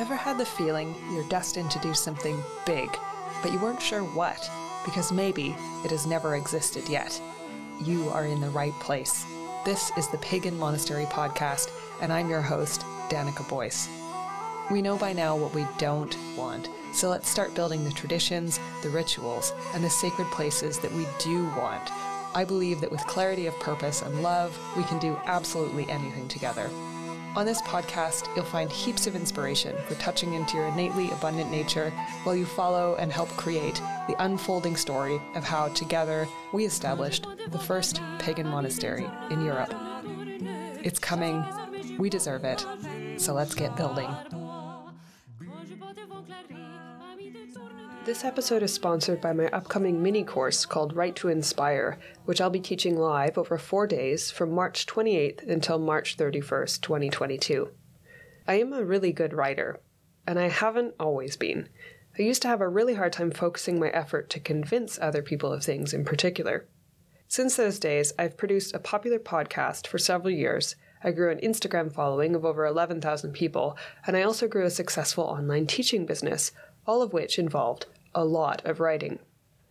Ever had the feeling you're destined to do something big, but you weren't sure what, because maybe it has never existed yet? You are in the right place. This is the Pagan Monastery Podcast, and I'm your host, Danica Boyce. We know by now what we don't want, so let's start building the traditions, the rituals, and the sacred places that we do want. I believe that with clarity of purpose and love, we can do absolutely anything together. On this podcast, you'll find heaps of inspiration for touching into your innately abundant nature while you follow and help create the unfolding story of how, together, we established the first pagan monastery in Europe. It's coming, we deserve it, so let's get building. This episode is sponsored by my upcoming mini course called Write to Inspire, which I'll be teaching live over four days from March 28th until March 31st, 2022. I am a really good writer, and I haven't always been. I used to have a really hard time focusing my effort to convince other people of things in particular. Since those days, I've produced a popular podcast for several years. I grew an Instagram following of over 11,000 people, and I also grew a successful online teaching business, all of which involved a lot of writing.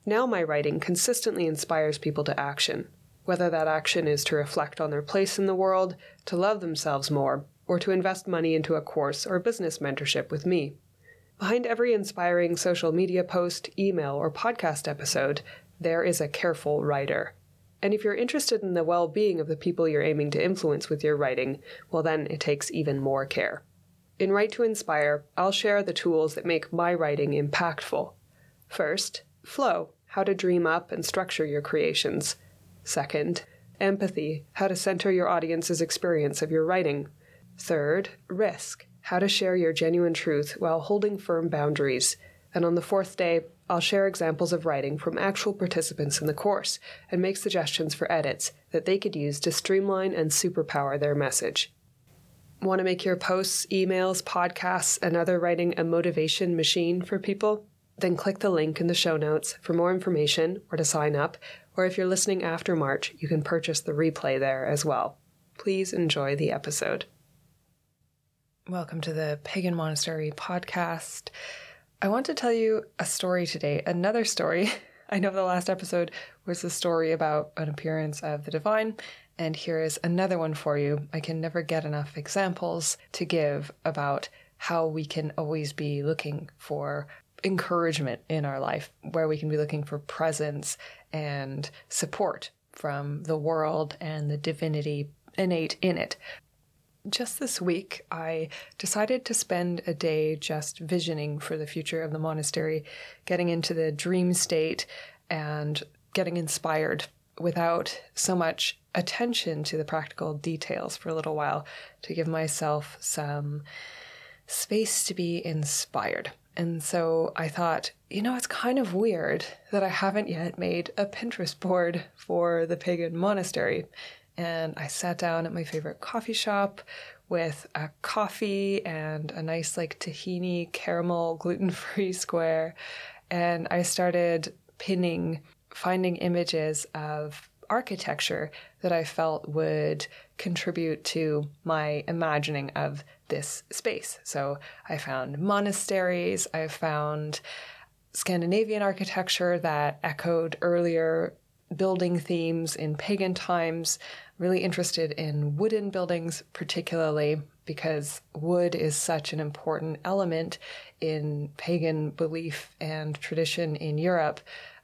Now, my writing consistently inspires people to action, whether that action is to reflect on their place in the world, to love themselves more, or to invest money into a course or business mentorship with me. Behind every inspiring social media post, email, or podcast episode, there is a careful writer. And if you're interested in the well being of the people you're aiming to influence with your writing, well, then it takes even more care. In Write to Inspire, I'll share the tools that make my writing impactful. First, flow, how to dream up and structure your creations. Second, empathy, how to center your audience's experience of your writing. Third, risk, how to share your genuine truth while holding firm boundaries. And on the fourth day, I'll share examples of writing from actual participants in the course and make suggestions for edits that they could use to streamline and superpower their message. Want to make your posts, emails, podcasts, and other writing a motivation machine for people? Then click the link in the show notes for more information or to sign up. Or if you're listening after March, you can purchase the replay there as well. Please enjoy the episode. Welcome to the Pagan Monastery podcast. I want to tell you a story today, another story. I know the last episode was a story about an appearance of the divine, and here is another one for you. I can never get enough examples to give about how we can always be looking for encouragement in our life, where we can be looking for presence and support from the world and the divinity innate in it. Just this week, I decided to spend a day just visioning for the future of the monastery, getting into the dream state and getting inspired without so much attention to the practical details for a little while to give myself some space to be inspired. And so I thought, you know, it's kind of weird that I haven't yet made a Pinterest board for the pagan monastery. And I sat down at my favorite coffee shop with a coffee and a nice, like, tahini caramel gluten free square. And I started pinning, finding images of architecture that I felt would contribute to my imagining of this space. So I found monasteries, I found Scandinavian architecture that echoed earlier building themes in pagan times. Really interested in wooden buildings, particularly because wood is such an important element in pagan belief and tradition in Europe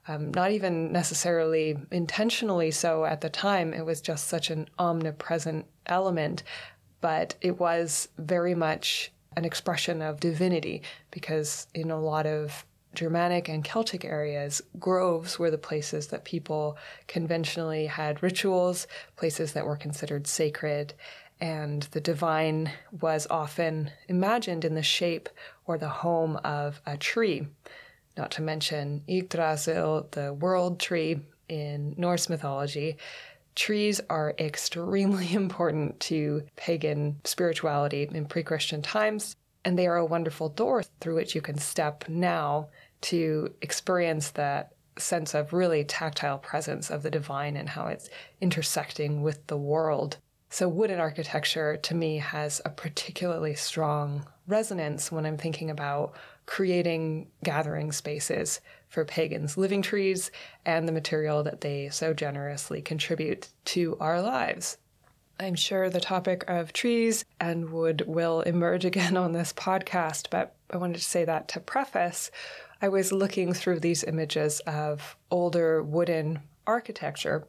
um, not even necessarily intentionally so at the time. It was just such an omnipresent element, but it was very much an expression of divinity because in a lot of Germanic and Celtic areas, groves were the places that people conventionally had rituals, places that were considered sacred, and the divine was often imagined in the shape or the home of a tree not to mention Yggdrasil, the world tree in Norse mythology. Trees are extremely important to pagan spirituality in pre Christian times, and they are a wonderful door through which you can step now to experience that sense of really tactile presence of the divine and how it's intersecting with the world. So, wooden architecture to me has a particularly strong resonance when I'm thinking about creating gathering spaces for pagans' living trees and the material that they so generously contribute to our lives. I'm sure the topic of trees and wood will emerge again on this podcast, but I wanted to say that to preface. I was looking through these images of older wooden architecture.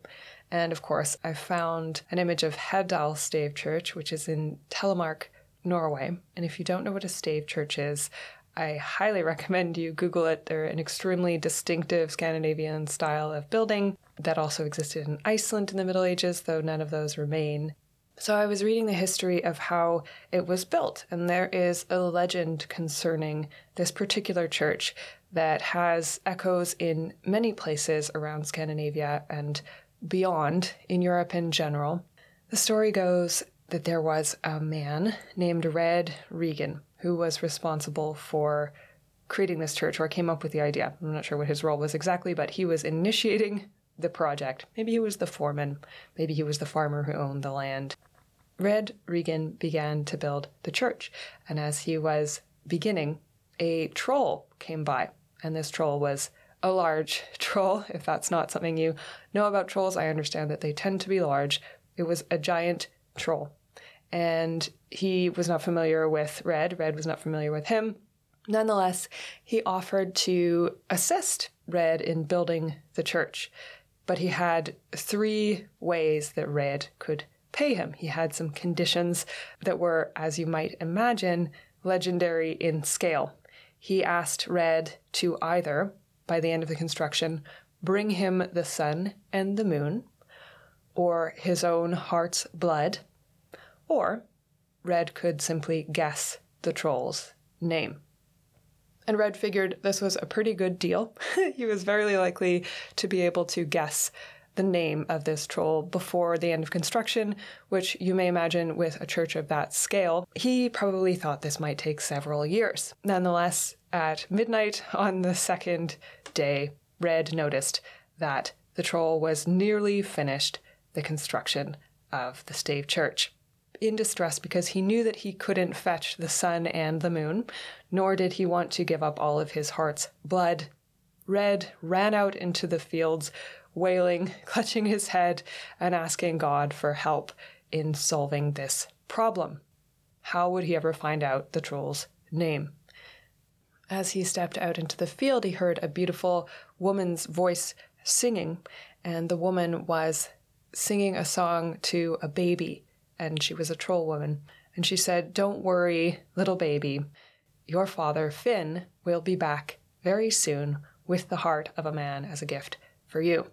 And of course, I found an image of Heddal Stave Church, which is in Telemark, Norway. And if you don't know what a stave church is, I highly recommend you Google it. They're an extremely distinctive Scandinavian style of building that also existed in Iceland in the Middle Ages, though none of those remain. So I was reading the history of how it was built, and there is a legend concerning this particular church that has echoes in many places around Scandinavia and beyond in Europe in general. The story goes that there was a man named Red Regan who was responsible for creating this church or came up with the idea. I'm not sure what his role was exactly, but he was initiating the project. Maybe he was the foreman, maybe he was the farmer who owned the land. Red Regan began to build the church, and as he was beginning, a troll came by, and this troll was a large troll. If that's not something you know about trolls, I understand that they tend to be large. It was a giant troll, and he was not familiar with Red. Red was not familiar with him. Nonetheless, he offered to assist Red in building the church, but he had three ways that Red could pay him. He had some conditions that were, as you might imagine, legendary in scale. He asked Red to either, by the end of the construction, bring him the sun and the moon, or his own heart's blood, or Red could simply guess the troll's name. And Red figured this was a pretty good deal. he was very likely to be able to guess the name of this troll before the end of construction, which you may imagine with a church of that scale. He probably thought this might take several years. Nonetheless, at midnight on the second day, Red noticed that the troll was nearly finished the construction of the stave church. In distress because he knew that he couldn't fetch the sun and the moon, nor did he want to give up all of his heart's blood. Red ran out into the fields wailing, clutching his head, and asking God for help in solving this problem. How would he ever find out the troll's name? As he stepped out into the field, he heard a beautiful woman's voice singing, and the woman was singing a song to a baby, and she was a troll woman. And she said, Don't worry, little baby. Your father, Finn, will be back very soon with the heart of a man as a gift for you.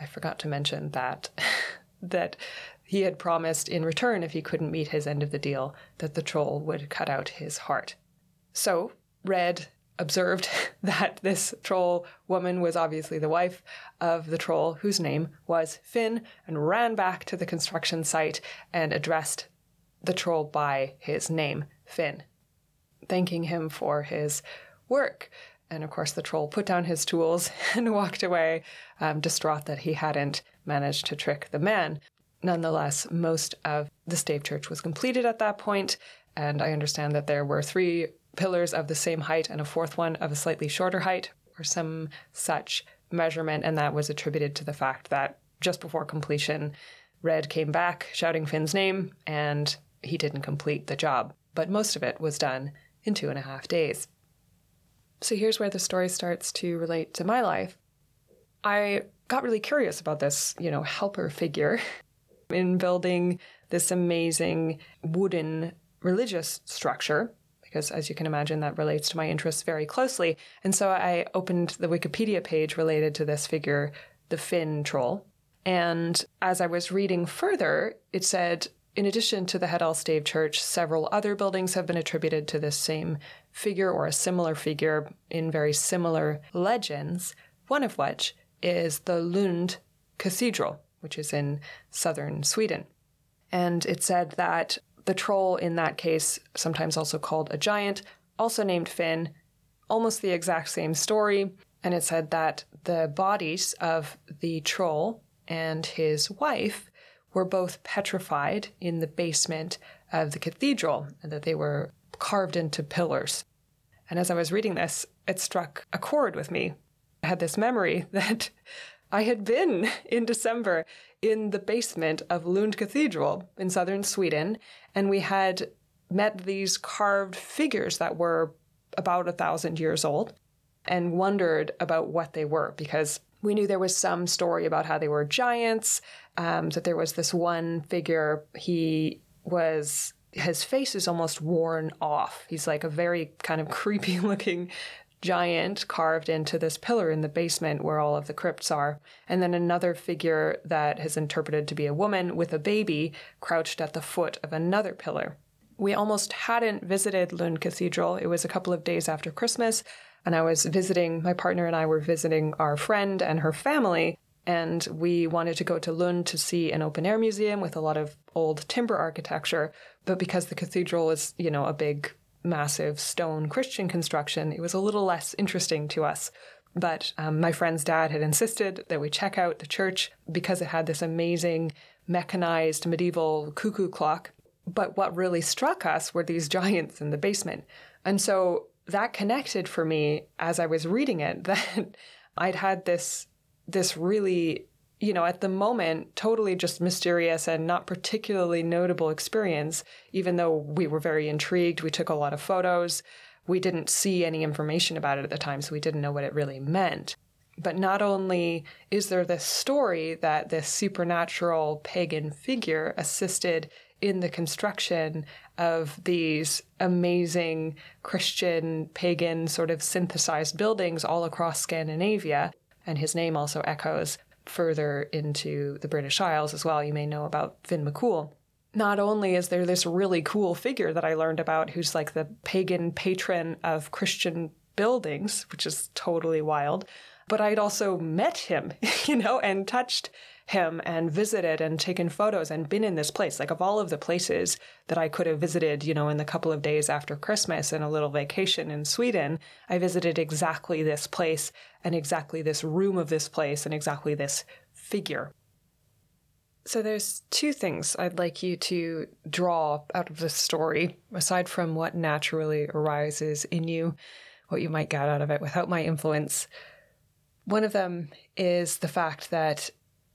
I forgot to mention that that he had promised in return if he couldn't meet his end of the deal that the troll would cut out his heart. So, Red observed that this troll woman was obviously the wife of the troll whose name was Finn and ran back to the construction site and addressed the troll by his name, Finn, thanking him for his work. And of course, the troll put down his tools and walked away, um, distraught that he hadn't managed to trick the man. Nonetheless, most of the stave church was completed at that point, and I understand that there were three pillars of the same height and a fourth one of a slightly shorter height, or some such measurement, and that was attributed to the fact that just before completion, Red came back shouting Finn's name, and he didn't complete the job. But most of it was done in two and a half days. So here's where the story starts to relate to my life. I got really curious about this, you know, helper figure in building this amazing wooden religious structure because as you can imagine that relates to my interests very closely. And so I opened the Wikipedia page related to this figure, the Finn troll. And as I was reading further, it said in addition to the Heddal Stave Church, several other buildings have been attributed to this same figure or a similar figure in very similar legends, one of which is the Lund Cathedral, which is in southern Sweden. And it said that the troll in that case, sometimes also called a giant, also named Finn, almost the exact same story. And it said that the bodies of the troll and his wife were both petrified in the basement of the cathedral and that they were carved into pillars. And as I was reading this, it struck a chord with me. I had this memory that I had been in December in the basement of Lund Cathedral in southern Sweden, and we had met these carved figures that were about a thousand years old and wondered about what they were because we knew there was some story about how they were giants, um, that there was this one figure, he was his face is almost worn off. He's like a very kind of creepy looking giant carved into this pillar in the basement where all of the crypts are. And then another figure that is interpreted to be a woman with a baby crouched at the foot of another pillar. We almost hadn't visited Lund Cathedral. It was a couple of days after Christmas, and I was visiting, my partner and I were visiting our friend and her family. And we wanted to go to Lund to see an open air museum with a lot of old timber architecture. But because the cathedral is, you know, a big massive stone Christian construction, it was a little less interesting to us. But um, my friend's dad had insisted that we check out the church because it had this amazing mechanized medieval cuckoo clock. But what really struck us were these giants in the basement. And so that connected for me as I was reading it that I'd had this this really you know, at the moment, totally just mysterious and not particularly notable experience, even though we were very intrigued. We took a lot of photos. We didn't see any information about it at the time, so we didn't know what it really meant. But not only is there this story that this supernatural pagan figure assisted in the construction of these amazing Christian, pagan, sort of synthesized buildings all across Scandinavia, and his name also echoes further into the British Isles as well, you may know about Finn McCool. Not only is there this really cool figure that I learned about who's like the pagan patron of Christian buildings, which is totally wild, but I'd also met him, you know, and touched him and visited and taken photos and been in this place. Like, of all of the places that I could have visited, you know, in the couple of days after Christmas and a little vacation in Sweden, I visited exactly this place and exactly this room of this place and exactly this figure. So, there's two things I'd like you to draw out of this story, aside from what naturally arises in you, what you might get out of it without my influence. One of them is the fact that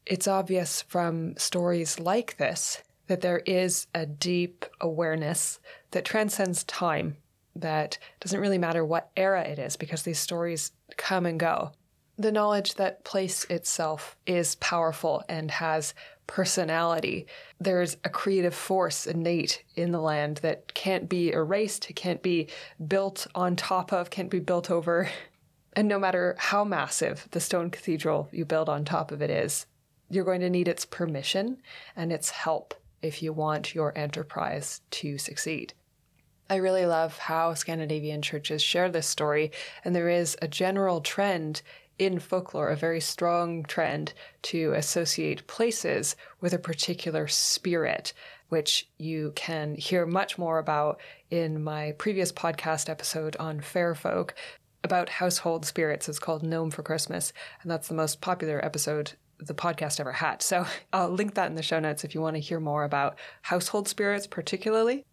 it's obvious from stories like this that there is a deep awareness that transcends time, that doesn't really matter what era it is because these stories come and go. The knowledge that place itself is powerful and has personality. There's a creative force innate in the land that can't be erased, can't be built on top of, can't be built over. And no matter how massive the stone cathedral you build on top of it is, you're going to need its permission and its help if you want your enterprise to succeed. I really love how Scandinavian churches share this story, and there is a general trend in folklore, a very strong trend to associate places with a particular spirit, which you can hear much more about in my previous podcast episode on fair folk about household spirits. It's called Gnome for Christmas, and that's the most popular episode the podcast ever had. So I'll link that in the show notes if you want to hear more about household spirits, particularly.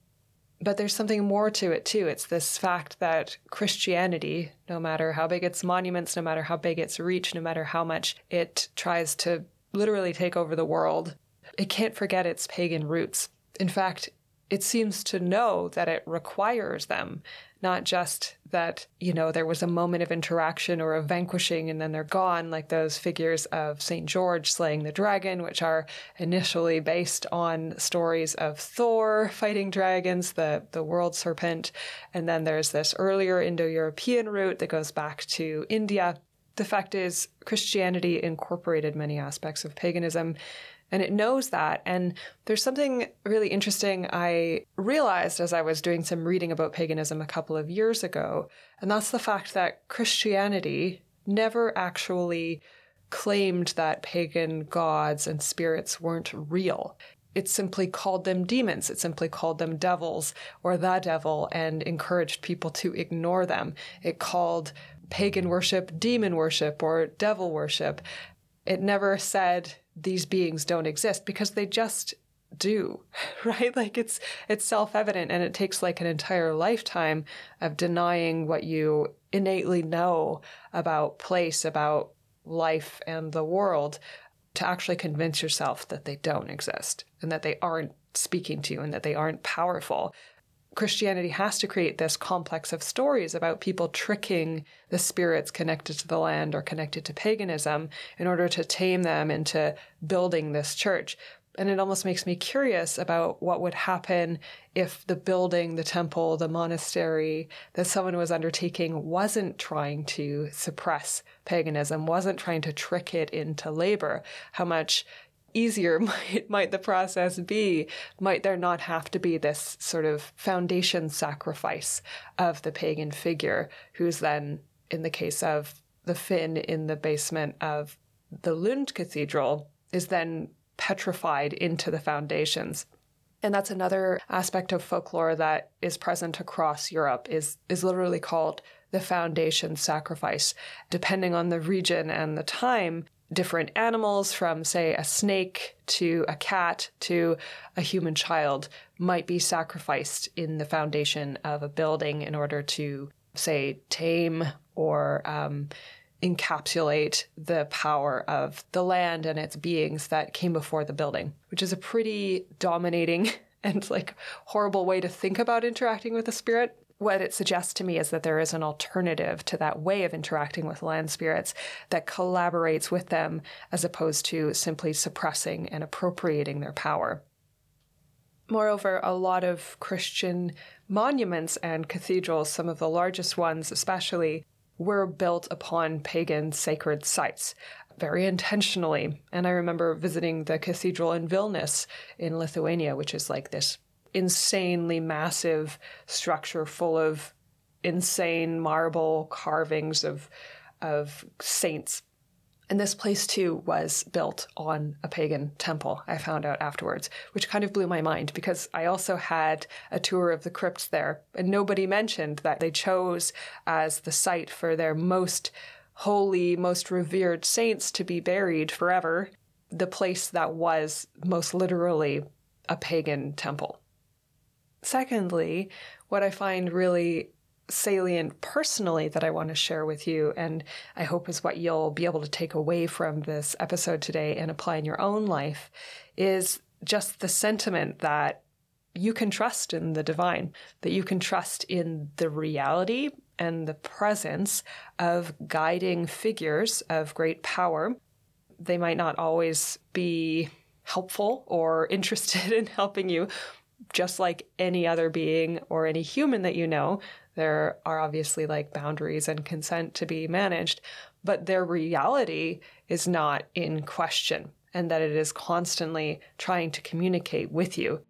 But there's something more to it, too. It's this fact that Christianity, no matter how big its monuments, no matter how big its reach, no matter how much it tries to literally take over the world, it can't forget its pagan roots. In fact, it seems to know that it requires them not just that, you know, there was a moment of interaction or a vanquishing and then they're gone, like those figures of St. George slaying the dragon, which are initially based on stories of Thor fighting dragons, the, the world serpent. And then there's this earlier Indo European route that goes back to India. The fact is, Christianity incorporated many aspects of paganism and it knows that. And there's something really interesting I realized as I was doing some reading about paganism a couple of years ago, and that's the fact that Christianity never actually claimed that pagan gods and spirits weren't real. It simply called them demons. It simply called them devils or the devil and encouraged people to ignore them. It called pagan worship demon worship or devil worship. It never said these beings don't exist because they just do right? Like it's it's self-evident and it takes like an entire lifetime of denying what you innately know about place about life and the world to actually convince yourself that they don't exist and that they aren't speaking to you and that they aren't powerful Christianity has to create this complex of stories about people tricking the spirits connected to the land or connected to paganism in order to tame them into building this church. And it almost makes me curious about what would happen if the building, the temple, the monastery that someone was undertaking wasn't trying to suppress paganism, wasn't trying to trick it into labor. How much easier might might the process be? Might there not have to be this sort of foundation sacrifice of the pagan figure, who's then, in the case of the Finn in the basement of the Lund Cathedral, is then petrified into the foundations? And that's another aspect of folklore that is present across Europe is is literally called the foundation sacrifice. Depending on the region and the time, different animals, from, say, a snake to a cat to a human child, might be sacrificed in the foundation of a building in order to, say, tame or um, encapsulate the power of the land and its beings that came before the building, which is a pretty dominating and like horrible way to think about interacting with a spirit what it suggests to me is that there is an alternative to that way of interacting with land spirits that collaborates with them as opposed to simply suppressing and appropriating their power. Moreover, a lot of Christian monuments and cathedrals, some of the largest ones especially, were built upon pagan sacred sites very intentionally. And I remember visiting the cathedral in Vilnius in Lithuania, which is like this insanely massive structure full of insane marble carvings of of saints. And this place too was built on a pagan temple, I found out afterwards, which kind of blew my mind because I also had a tour of the crypts there, and nobody mentioned that they chose as the site for their most holy, most revered saints to be buried forever, the place that was most literally a pagan temple. Secondly, what I find really salient personally that I want to share with you, and I hope is what you'll be able to take away from this episode today and apply in your own life, is just the sentiment that you can trust in the divine, that you can trust in the reality and the presence of guiding figures of great power. They might not always be helpful or interested in helping you, just like any other being or any human that you know, there are obviously like boundaries and consent to be managed, but their reality is not in question and that it is constantly trying to communicate with you.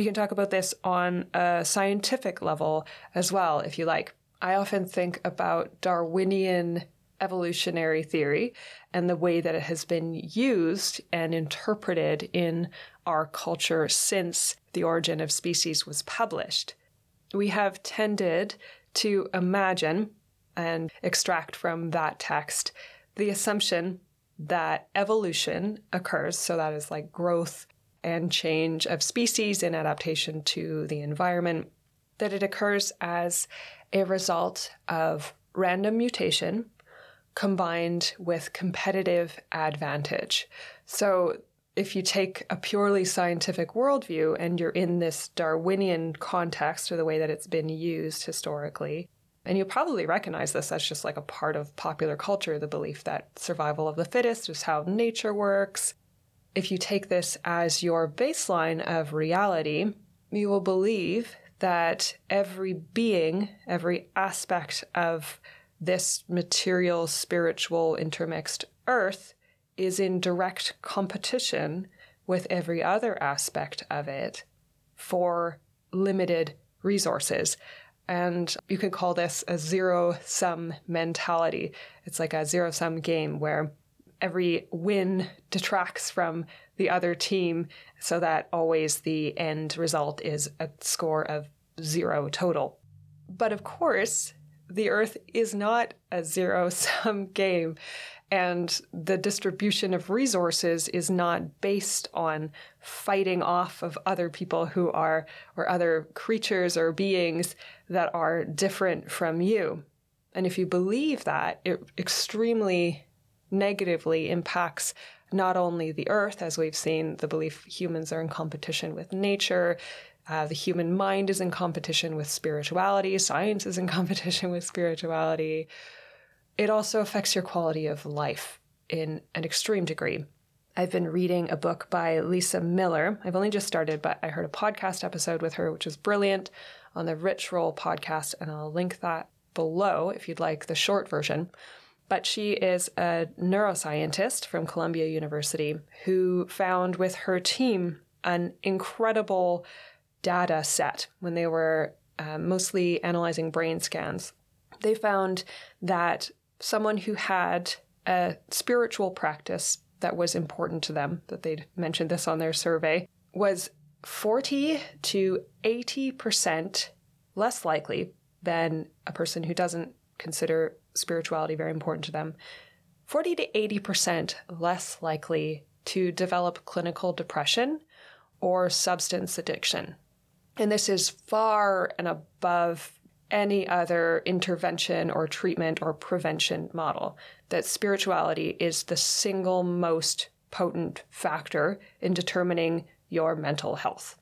We can talk about this on a scientific level as well, if you like. I often think about Darwinian evolutionary theory and the way that it has been used and interpreted in our culture since The Origin of Species was published. We have tended to imagine and extract from that text the assumption that evolution occurs, so that is like growth and change of species in adaptation to the environment, that it occurs as a result of random mutation combined with competitive advantage. So, if you take a purely scientific worldview and you're in this Darwinian context or the way that it's been used historically, and you probably recognize this as just like a part of popular culture the belief that survival of the fittest is how nature works. If you take this as your baseline of reality, you will believe that every being, every aspect of this material, spiritual, intermixed earth is in direct competition with every other aspect of it for limited resources. And you can call this a zero sum mentality. It's like a zero sum game where every win detracts from the other team so that always the end result is a score of zero total. But of course, the Earth is not a zero sum game, and the distribution of resources is not based on fighting off of other people who are, or other creatures or beings that are different from you. And if you believe that, it extremely negatively impacts not only the earth, as we've seen, the belief humans are in competition with nature, uh, the human mind is in competition with spirituality, science is in competition with spirituality. It also affects your quality of life in an extreme degree. I've been reading a book by Lisa Miller. I've only just started, but I heard a podcast episode with her, which was brilliant on the Rich Roll podcast, and I'll link that below if you'd like the short version. But she is a neuroscientist from Columbia University who found with her team an incredible data set when they were uh, mostly analyzing brain scans. They found that someone who had a spiritual practice that was important to them, that they'd mentioned this on their survey, was 40 to 80% less likely than a person who doesn't consider spirituality very important to them. 40 to 80% less likely to develop clinical depression or substance addiction. And this is far and above any other intervention or treatment or prevention model. That spirituality is the single most potent factor in determining your mental health,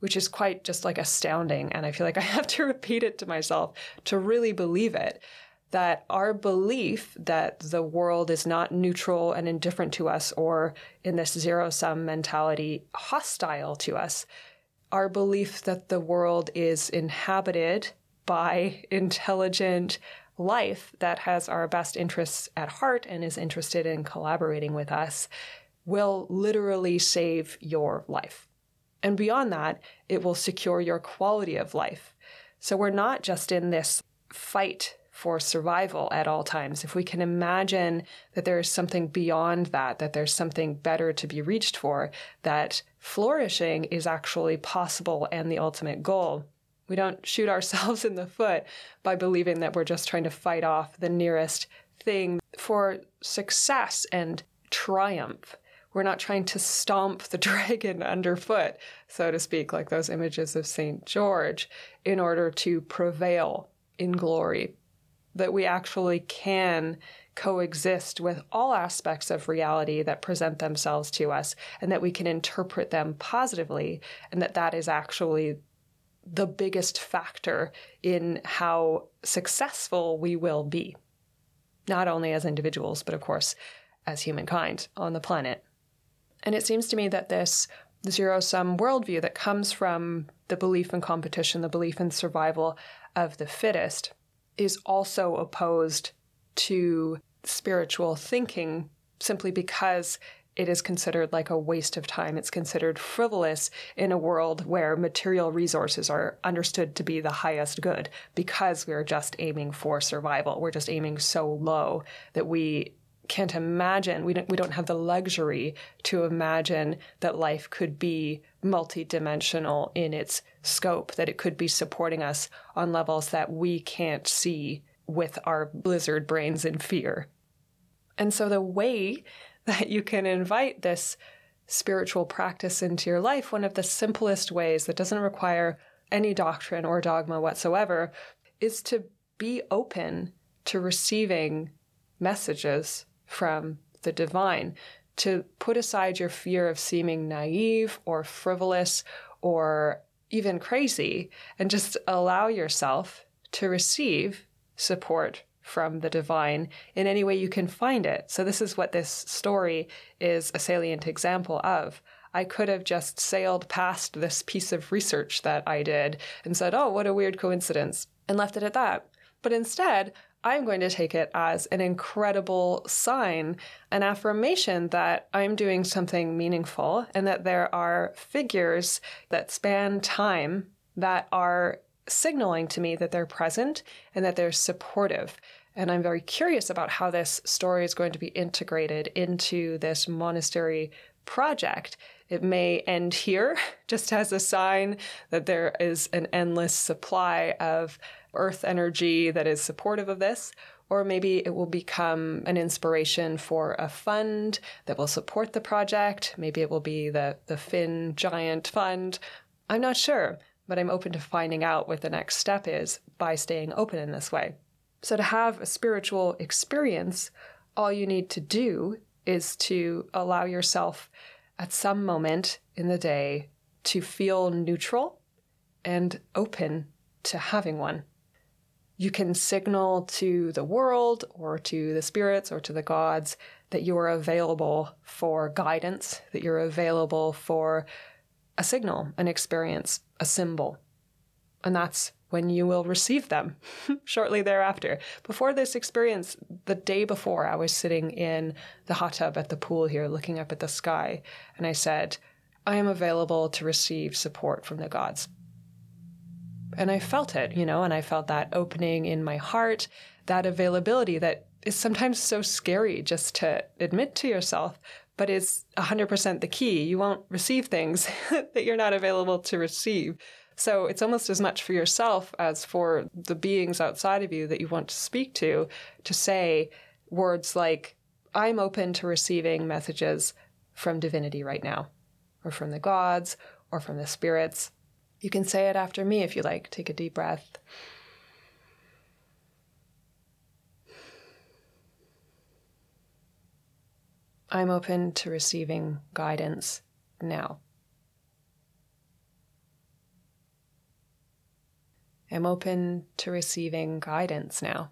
which is quite just like astounding. And I feel like I have to repeat it to myself to really believe it that our belief that the world is not neutral and indifferent to us or in this zero sum mentality hostile to us our belief that the world is inhabited by intelligent life that has our best interests at heart and is interested in collaborating with us will literally save your life. And beyond that, it will secure your quality of life. So we're not just in this fight for survival at all times. If we can imagine that there is something beyond that, that there's something better to be reached for, that flourishing is actually possible and the ultimate goal. We don't shoot ourselves in the foot by believing that we're just trying to fight off the nearest thing for success and triumph. We're not trying to stomp the dragon underfoot, so to speak, like those images of St. George, in order to prevail in glory that we actually can coexist with all aspects of reality that present themselves to us and that we can interpret them positively and that that is actually the biggest factor in how successful we will be not only as individuals but of course as humankind on the planet. And it seems to me that this zero sum worldview that comes from the belief in competition the belief in survival of the fittest is also opposed to spiritual thinking simply because it is considered like a waste of time. It's considered frivolous in a world where material resources are understood to be the highest good because we're just aiming for survival. We're just aiming so low that we can't imagine we don't we don't have the luxury to imagine that life could be multidimensional in its scope that it could be supporting us on levels that we can't see with our blizzard brains in fear. And so the way that you can invite this spiritual practice into your life one of the simplest ways that doesn't require any doctrine or dogma whatsoever is to be open to receiving messages from the divine, to put aside your fear of seeming naive or frivolous or even crazy, and just allow yourself to receive support from the divine in any way you can find it. So, this is what this story is a salient example of. I could have just sailed past this piece of research that I did and said, oh, what a weird coincidence, and left it at that. But instead, I'm going to take it as an incredible sign, an affirmation that I'm doing something meaningful and that there are figures that span time that are signaling to me that they're present and that they're supportive. And I'm very curious about how this story is going to be integrated into this monastery project. It may end here, just as a sign that there is an endless supply of earth energy that is supportive of this, or maybe it will become an inspiration for a fund that will support the project. Maybe it will be the, the Finn Giant Fund. I'm not sure, but I'm open to finding out what the next step is by staying open in this way. So, to have a spiritual experience, all you need to do is to allow yourself at some moment in the day to feel neutral and open to having one you can signal to the world or to the spirits or to the gods that you are available for guidance, that you're available for a signal, an experience, a symbol. And that's when you will receive them shortly thereafter. Before this experience, the day before, I was sitting in the hot tub at the pool here looking up at the sky, and I said, I am available to receive support from the gods. And I felt it, you know, and I felt that opening in my heart, that availability that is sometimes so scary just to admit to yourself, but is 100% the key. You won't receive things that you're not available to receive. So it's almost as much for yourself as for the beings outside of you that you want to speak to, to say words like, I'm open to receiving messages from divinity right now, or from the gods, or from the spirits. You can say it after me if you like. Take a deep breath. I'm open to receiving guidance now. I'm open to receiving guidance now.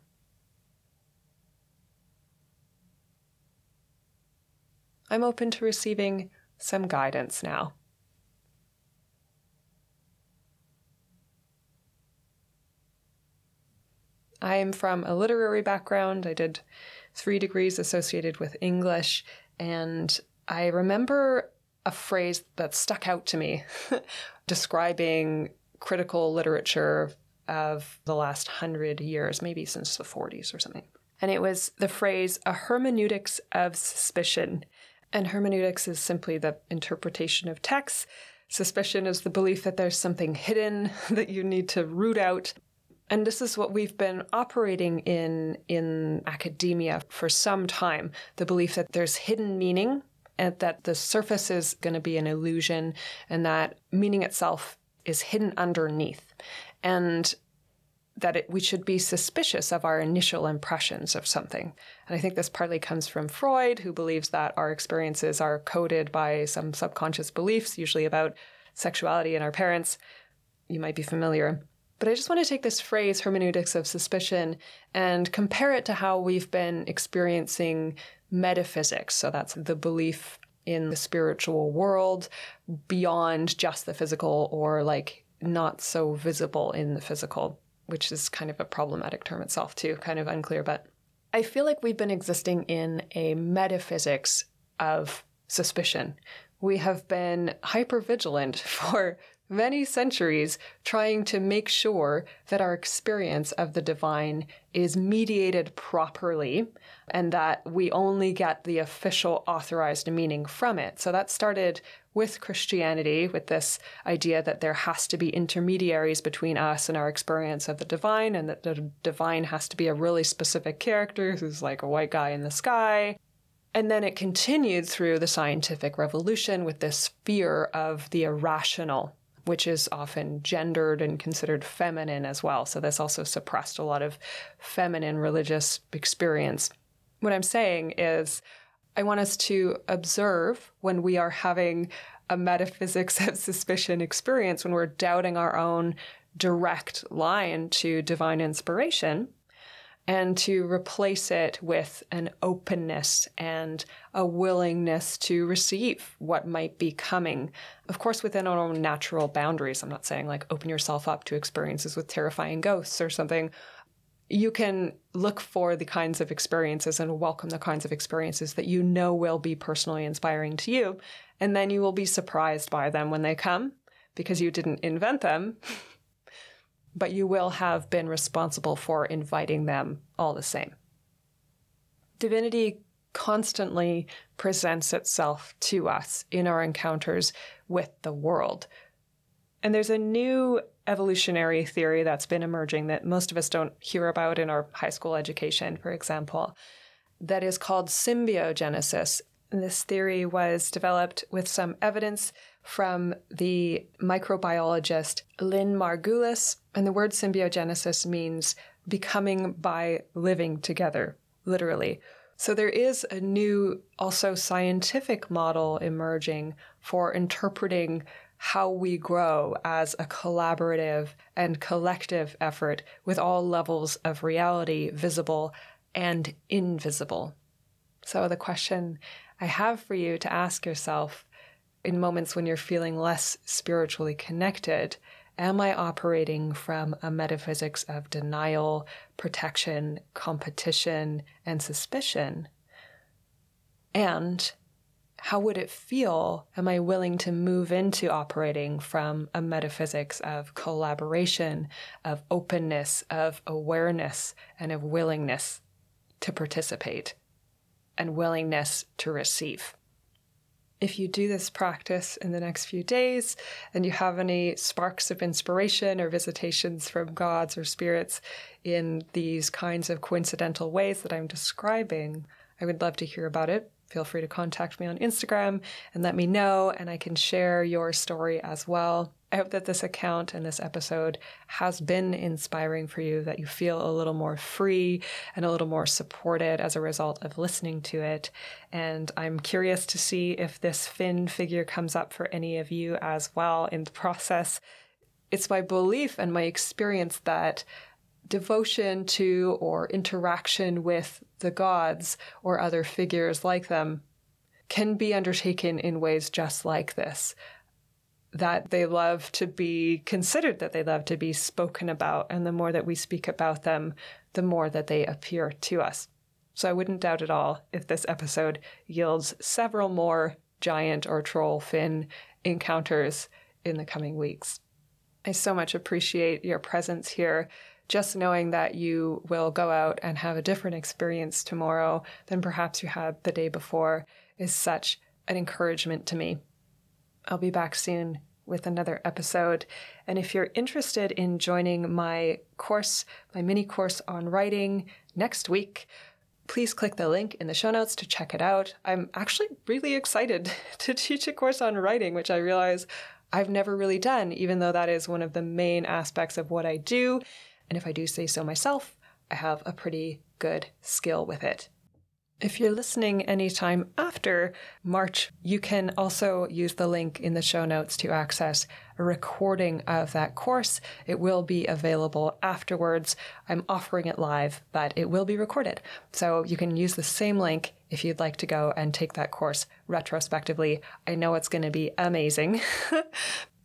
I'm open to receiving some guidance now. I am from a literary background. I did three degrees associated with English, and I remember a phrase that stuck out to me describing critical literature of the last hundred years, maybe since the 40s or something. And it was the phrase, a hermeneutics of suspicion. And hermeneutics is simply the interpretation of texts. Suspicion is the belief that there's something hidden that you need to root out and this is what we've been operating in in academia for some time the belief that there's hidden meaning and that the surface is going to be an illusion and that meaning itself is hidden underneath and that it, we should be suspicious of our initial impressions of something. And I think this partly comes from Freud, who believes that our experiences are coded by some subconscious beliefs, usually about sexuality and our parents. You might be familiar. But I just want to take this phrase, hermeneutics of suspicion, and compare it to how we've been experiencing metaphysics. So that's the belief in the spiritual world beyond just the physical or like not so visible in the physical, which is kind of a problematic term itself, too, kind of unclear. But I feel like we've been existing in a metaphysics of suspicion. We have been hyper vigilant for many centuries trying to make sure that our experience of the divine is mediated properly and that we only get the official authorized meaning from it. So that started with Christianity, with this idea that there has to be intermediaries between us and our experience of the divine, and that the divine has to be a really specific character who's like a white guy in the sky. And then it continued through the scientific revolution with this fear of the irrational which is often gendered and considered feminine as well. So this also suppressed a lot of feminine religious experience. What I'm saying is, I want us to observe when we are having a metaphysics of suspicion experience, when we're doubting our own direct line to divine inspiration, and to replace it with an openness and a willingness to receive what might be coming. Of course, within our own natural boundaries. I'm not saying like open yourself up to experiences with terrifying ghosts or something. You can look for the kinds of experiences and welcome the kinds of experiences that you know will be personally inspiring to you. And then you will be surprised by them when they come because you didn't invent them. but you will have been responsible for inviting them all the same. Divinity constantly presents itself to us in our encounters with the world. And there's a new evolutionary theory that's been emerging that most of us don't hear about in our high school education, for example, that is called symbiogenesis. And this theory was developed with some evidence from the microbiologist Lynn Margulis. And the word symbiogenesis means becoming by living together, literally. So there is a new, also scientific model emerging for interpreting how we grow as a collaborative and collective effort with all levels of reality, visible and invisible. So the question I have for you to ask yourself in moments when you're feeling less spiritually connected, am I operating from a metaphysics of denial, protection, competition, and suspicion? And how would it feel? Am I willing to move into operating from a metaphysics of collaboration, of openness, of awareness, and of willingness to participate and willingness to receive? If you do this practice in the next few days and you have any sparks of inspiration or visitations from gods or spirits in these kinds of coincidental ways that I'm describing, I would love to hear about it feel free to contact me on Instagram and let me know, and I can share your story as well. I hope that this account and this episode has been inspiring for you, that you feel a little more free and a little more supported as a result of listening to it. And I'm curious to see if this Finn figure comes up for any of you as well in the process. It's my belief and my experience that devotion to or interaction with the gods or other figures like them can be undertaken in ways just like this. That they love to be considered, that they love to be spoken about, and the more that we speak about them, the more that they appear to us. So I wouldn't doubt at all if this episode yields several more giant or troll Finn encounters in the coming weeks. I so much appreciate your presence here just knowing that you will go out and have a different experience tomorrow than perhaps you had the day before is such an encouragement to me. I'll be back soon with another episode. And if you're interested in joining my course, my mini course on writing next week, please click the link in the show notes to check it out. I'm actually really excited to teach a course on writing, which I realize I've never really done, even though that is one of the main aspects of what I do. And if I do say so myself, I have a pretty good skill with it. If you're listening anytime after March, you can also use the link in the show notes to access a recording of that course. It will be available afterwards. I'm offering it live, but it will be recorded. So you can use the same link if you'd like to go and take that course retrospectively. I know it's going to be amazing.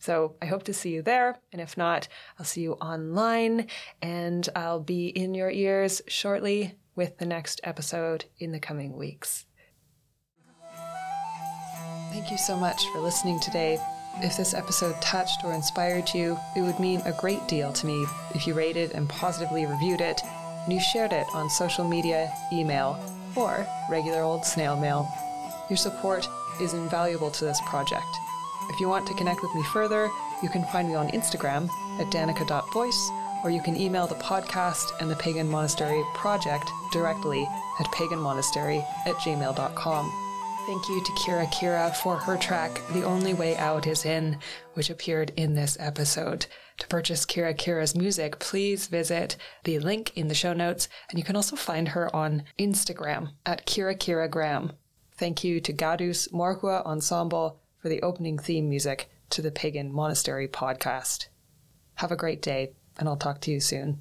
So I hope to see you there. And if not, I'll see you online and I'll be in your ears shortly with the next episode in the coming weeks. Thank you so much for listening today. If this episode touched or inspired you, it would mean a great deal to me if you rated and positively reviewed it, and you shared it on social media, email, or regular old snail mail. Your support is invaluable to this project. If you want to connect with me further, you can find me on Instagram at danica.voice, or you can email the podcast and the Pagan Monastery project directly at paganmonastery at gmail.com. Thank you to Kira Kira for her track The Only Way Out Is In, which appeared in this episode. To purchase Kira Kira's music, please visit the link in the show notes, and you can also find her on Instagram at Kira Kira Graham. Thank you to Gadus Morhua Ensemble for the opening theme music to the Pagan Monastery podcast. Have a great day, and I'll talk to you soon.